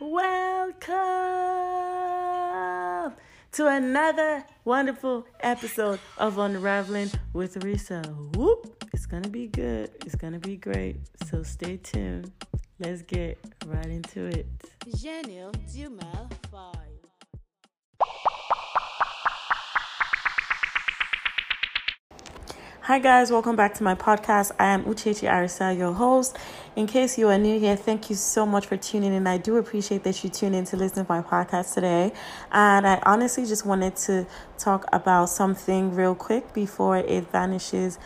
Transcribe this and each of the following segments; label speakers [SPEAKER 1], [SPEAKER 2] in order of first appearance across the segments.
[SPEAKER 1] Welcome to another wonderful episode of Unraveling with Risa. Whoop! It's gonna be good. It's gonna be great. So stay tuned. Let's get right into it.
[SPEAKER 2] 5.
[SPEAKER 1] Hi guys, welcome back to my podcast. I am Uchechi Arisa, your host. In case you are new here, thank you so much for tuning in. I do appreciate that you tune in to listen to my podcast today. And I honestly just wanted to talk about something real quick before it vanishes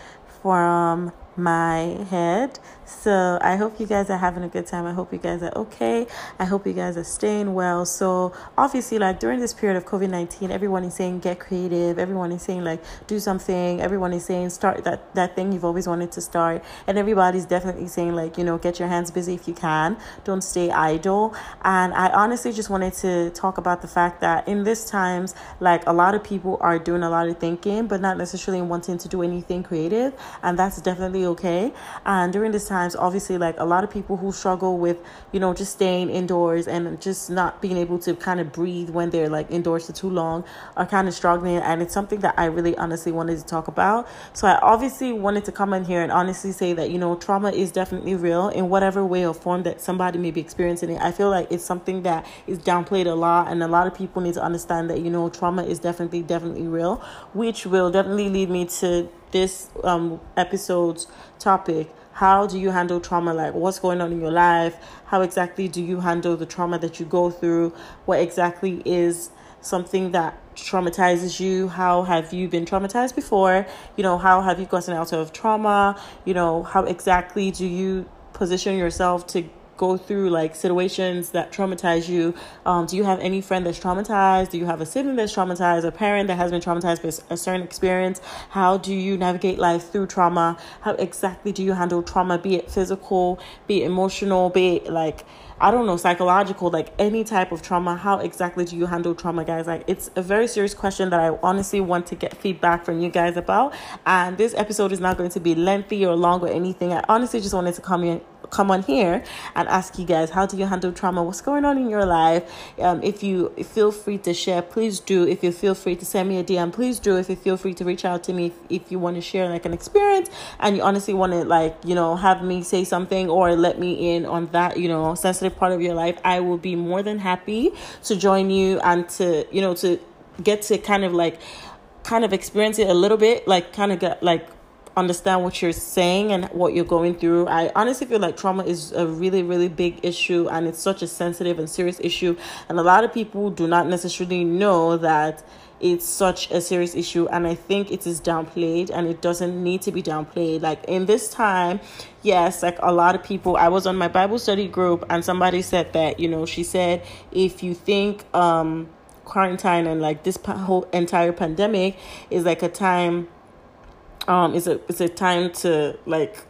[SPEAKER 1] from my head. So I hope you guys are having a good time. I hope you guys are okay. I hope you guys are staying well. So obviously, like during this period of COVID nineteen, everyone is saying get creative. Everyone is saying like do something. Everyone is saying start that that thing you've always wanted to start. And everybody's definitely saying like you know get your hands busy if you can. Don't stay idle. And I honestly just wanted to talk about the fact that in this times, like a lot of people are doing a lot of thinking, but not necessarily wanting to do anything creative. And that's definitely okay. And during these times, obviously, like a lot of people who struggle with, you know, just staying indoors and just not being able to kind of breathe when they're like indoors for too long are kind of struggling. And it's something that I really honestly wanted to talk about. So I obviously wanted to come in here and honestly say that, you know, trauma is definitely real in whatever way or form that somebody may be experiencing it. I feel like it's something that is downplayed a lot. And a lot of people need to understand that, you know, trauma is definitely, definitely real, which will definitely lead me to this um, episode's topic. How do you handle trauma? Like what's going on in your life? How exactly do you handle the trauma that you go through? What exactly is something that traumatizes you? How have you been traumatized before? You know how have you gotten out of trauma? You know how exactly do you position yourself to go through like situations that traumatize you um, do you have any friend that's traumatized do you have a sibling that's traumatized a parent that has been traumatized by a certain experience how do you navigate life through trauma how exactly do you handle trauma be it physical be it emotional be it like I don't know, psychological, like any type of trauma, how exactly do you handle trauma, guys? Like, it's a very serious question that I honestly want to get feedback from you guys about. And this episode is not going to be lengthy or long or anything. I honestly just wanted to come come on here and ask you guys how do you handle trauma? What's going on in your life? Um, if you feel free to share please do. If you feel free to send me a dm please do. If you feel free to reach out to me if, if you want to share like an experience and you honestly want to like you know have me say something or let me in on that you know sensitive part of your life i will be more than happy to join you and to you know to get to kind of like kind of experience it a little bit like kind of get like understand what you're saying and what you're going through. I honestly feel like trauma is a really, really big issue and it's such a sensitive and serious issue. And a lot of people do not necessarily know that it's such a serious issue and i think it is downplayed and it doesn't need to be downplayed like in this time yes like a lot of people i was on my bible study group and somebody said that you know she said if you think um quarantine and like this whole entire pandemic is like a time um it's a it's a time to like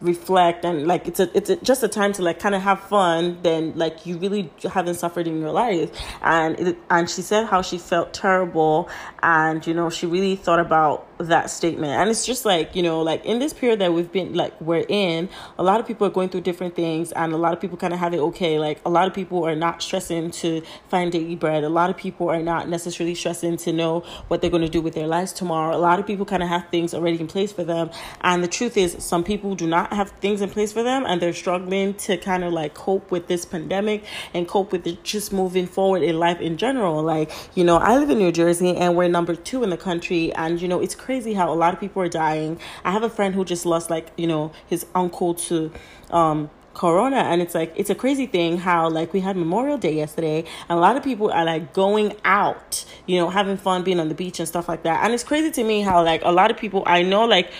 [SPEAKER 1] reflect and like it's a it's a, just a time to like kind of have fun then like you really haven't suffered in your life. And it, and she said how she felt terrible and you know she really thought about that statement. And it's just like you know like in this period that we've been like we're in a lot of people are going through different things and a lot of people kind of have it okay. Like a lot of people are not stressing to find daily bread. A lot of people are not necessarily stressing to know what they're going to do with their lives tomorrow. A lot of people kind of have things already in place for them. And the truth is some people do not have things in place for them and they're struggling to kind of like cope with this pandemic and cope with it just moving forward in life in general. Like you know i live in new jersey and we're number two in the country and you know it's how a lot of people are dying. I have a friend who just lost like, you know, his uncle to um corona and it's like it's a crazy thing how like we had memorial day yesterday and a lot of people are like going out you know having fun being on the beach and stuff like that and it's crazy to me how like a lot of people i know like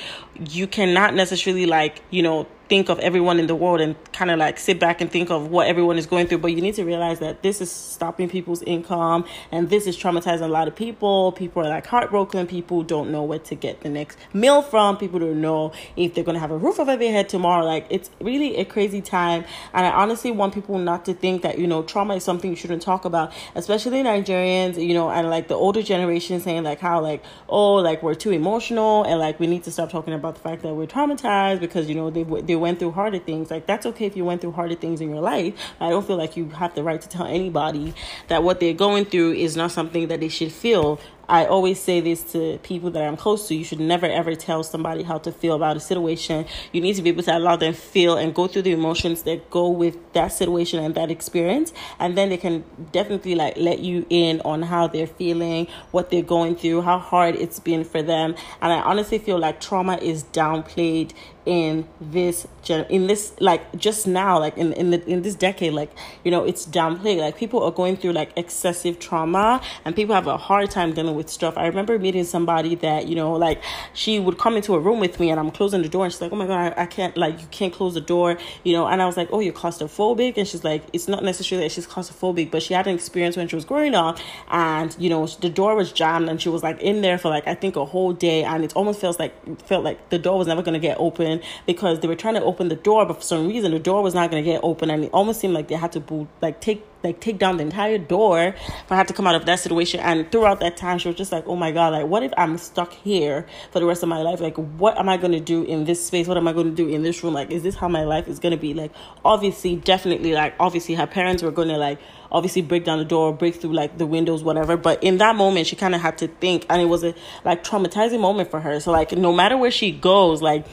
[SPEAKER 1] you cannot necessarily like you know think of everyone in the world and kind of like sit back and think of what everyone is going through. But you need to realize that this is stopping people's income and this is traumatizing a lot of people. People are like heartbroken. People don't know where to get the next meal from. People don't know if they're going to have a roof over their head tomorrow. Like it's really a crazy time. And I honestly want people not to think that, you know, trauma is something you shouldn't talk about, especially Nigerians, you know, and like the older generation saying like how like, oh, like we're too emotional and like we need to stop talking about about the fact that we're traumatized because you know they they went through harder things. Like that's okay if you went through harder things in your life. I don't feel like you have the right to tell anybody that what they're going through is not something that they should feel I always say this to people that I'm close to. You should never ever tell somebody how to feel about a situation. You need to be able to allow them feel and go through the emotions that go with that situation and that experience, and then they can definitely like let you in on how they're feeling, what they're going through, how hard it's been for them. And I honestly feel like trauma is downplayed in this gen- in this like just now like in in the in this decade like you know it's downplayed. Like people are going through like excessive trauma and people have a hard time dealing with stuff. I remember meeting somebody that you know like she would come into a room with me and i'm closing the door and she's like oh my god i, I can't like you can't close the door you know and i was like oh you're claustrophobic? And she's like it's not necessarily that she's claustrophobic but she had an experience when she was growing up and you know the door was jammed and she was like in there for like i think a whole day and it almost feels like felt like the door was never going to get open because they were trying to open the door, but for some reason the door was not going to get open, and it almost seemed like they had to boot, like take like take down the entire door for I had to come out of that situation. And throughout that time, she was just like, "Oh my god, like what if I'm stuck here for the rest of my life? Like what am I to do in this space? What am I to do in this room? Like is this how my life is to be? Like obviously, definitely, like obviously, her parents were to like." obviously break down the door break through like the windows whatever but in that moment she kind of had to think and it was a like traumatizing moment for her so like no matter where she goes like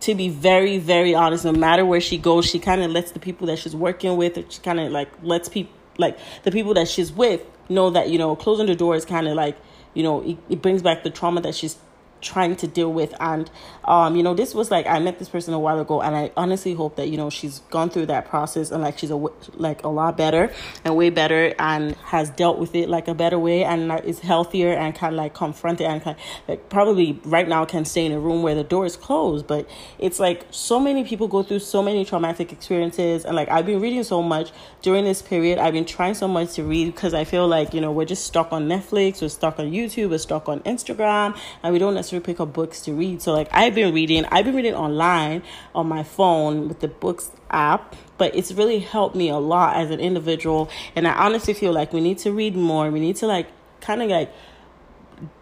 [SPEAKER 1] to be very, very honest, no matter where she goes, she kind of lets the people that she's working with, she kind of like lets people, like the people that she's with, know that, you know, closing the door is kind of like, you know, it, it brings back the trauma that she's trying to deal with. And um you know this was like i met this person a while ago and i honestly hope that you know she's gone through that process and like she's a like a lot better and way better and has dealt with it like a better way and is healthier and can like confront it and can like probably right now can stay in a room where the door is closed. But it's like so many people go through so many traumatic experiences. And like i've been reading so much during this period. I've been trying so much to read because i feel like you know we're just stuck on netflix. We're stuck on youtube. We're stuck on instagram. And we don't necessarily pick up books to read. So like I've been reading, I've been reading online on my phone with the books app, but it's really helped me a lot as an individual. And I honestly feel like we need to read more. We need to like kind of like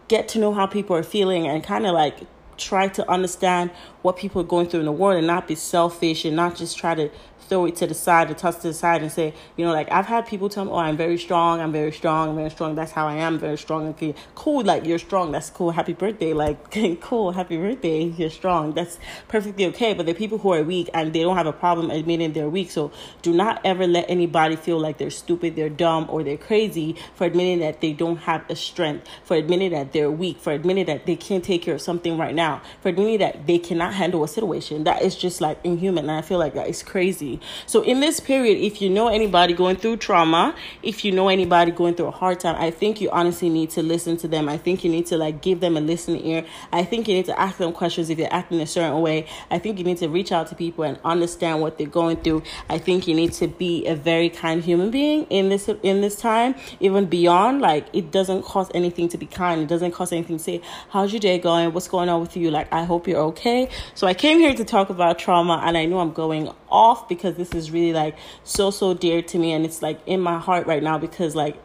[SPEAKER 1] get to know how people are feeling and kind of like try to understand what people are going through in the world and not be selfish and not just try to throw it to the side or toss to the side and say, you know, like I've had people tell me, oh, I'm very strong, I'm very strong, I'm very strong. That's how I am, very strong. Okay, cool. Like you're strong. That's cool. Happy birthday. Like cool. Happy birthday. You're strong. That's perfectly okay. But the people who are weak and they don't have a problem admitting they're weak. So do not ever let anybody feel like they're stupid, they're dumb, or they're crazy for admitting that they don't have a strength, for admitting that they're weak, for admitting that they can't take care of something right now, for admitting that they cannot handle a situation. That is just like inhuman. And I feel like that is crazy. So in this period, if you know anybody going through trauma, if you know anybody going through a hard time, I think you honestly need to listen to them. I think you need to like give them a listening ear. I think you need to ask them questions if they're acting a certain way. I think you need to reach out to people and understand what they're going through. I think you need to be a very kind human being in this in this time, even beyond like it doesn't cost anything to be kind. It doesn't cost anything to say, "How's your day going? What's going on with you?" Like, I hope you're okay. So I came here to talk about trauma, and I know I'm going off because this is really like so so dear to me and it's like in my heart right now because like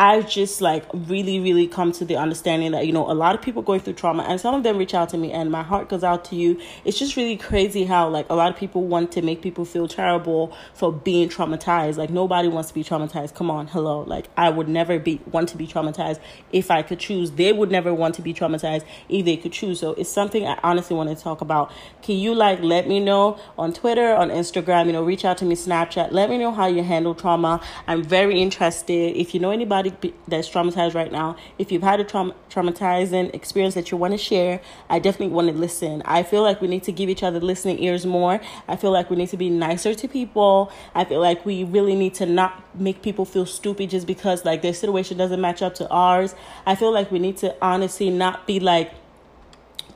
[SPEAKER 1] I've just like really, really come to the understanding that, you know, a lot of people going through trauma and some of them reach out to me and my heart goes out to you. It's just really crazy how like a lot of people want to make people feel terrible for being traumatized. Like nobody wants to be traumatized. Come on, hello. Like I would never be want to be traumatized if I could choose. They would never want to be traumatized if they could choose. So it's something I honestly want to talk about. Can you like let me know on Twitter, on Instagram, you know, reach out to me Snapchat. Let me know how you handle trauma. I'm very interested. If you know anybody that's traumatized right now, if you've had a trauma, traumatizing experience that you want to share, I definitely want to listen. I feel like we need to give each other listening ears more. I feel like we need to be nicer to people. I feel like we really need to not make people feel stupid just because like their situation doesn't match up to ours. I feel like we need to honestly not be like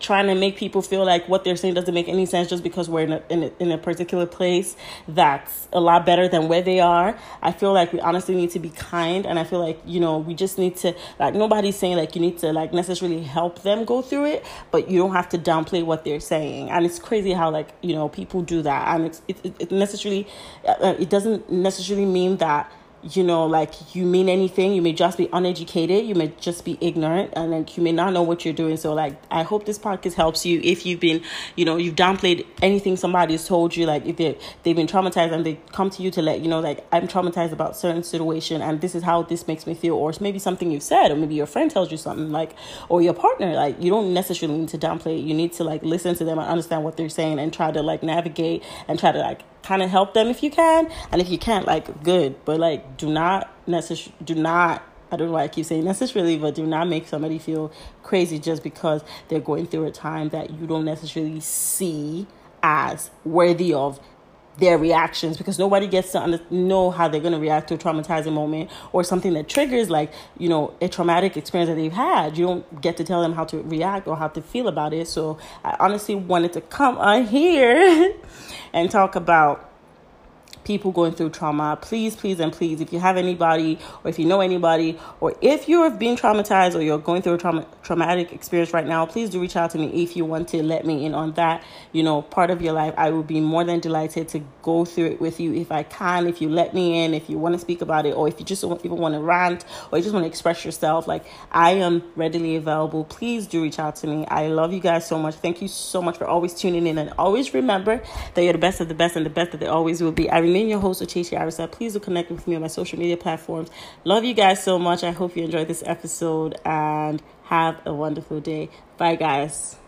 [SPEAKER 1] trying to make people feel like what they're saying doesn't make any sense just because we're in a, in a, in a particular place that's a lot better than where they are. I feel like we honestly need to be kind, and I feel like you know we just need to like nobody's saying like you need to like necessarily help them go through it, but you don't have to downplay what they're saying. And it's crazy how like you know people do that, and it's it, it, it necessarily uh, it doesn't necessarily mean that you know, like you mean anything. You may just be uneducated. You may just be ignorant, and like you may not know what you're doing. So, like, I hope this podcast helps you. If you've been, you know, you've downplayed anything somebody's told you, like if they they've been traumatized and they come to you to let you know, like I'm traumatized about certain situation, and this is how this makes me feel, or maybe something you've said, or maybe your friend tells you something, like, or your partner, like you don't necessarily need to downplay it. You need to like listen to them and understand what they're saying, and try to like navigate and try to like kind of help them if you can and if you can't like good but like do not necessarily do not I don't know why I keep saying necessarily, but do not make somebody feel crazy just because they're going through a time that you don't necessarily see as worthy of their reactions because nobody gets to know how they're going to react to a traumatizing moment or something that triggers like you know a traumatic experience that they've had. You don't get to tell them how to react or how to feel about it so i honestly wanted to come on here and talk about people going through trauma, please, please, and please, if you have anybody or if you know anybody or if you're being traumatized or you're going through a trauma, traumatic experience right now, please do reach out to me if you want to let me in on that, you know, part of your life. I will be more than delighted to go through it with you if I can, if you let me in, if you want to speak about it, or if you just even want to rant or you just want to express yourself. Like, I am readily available. Please do reach out to me. I love you guys so much. Thank you so much for always tuning in and always remember that you're the best of the best and the best that they always will be. I remain your host, Uchechi Arisa. Please do connect with me on my social media platforms. Love you guys so much. I hope you enjoyed this episode and have a wonderful day. Bye, guys.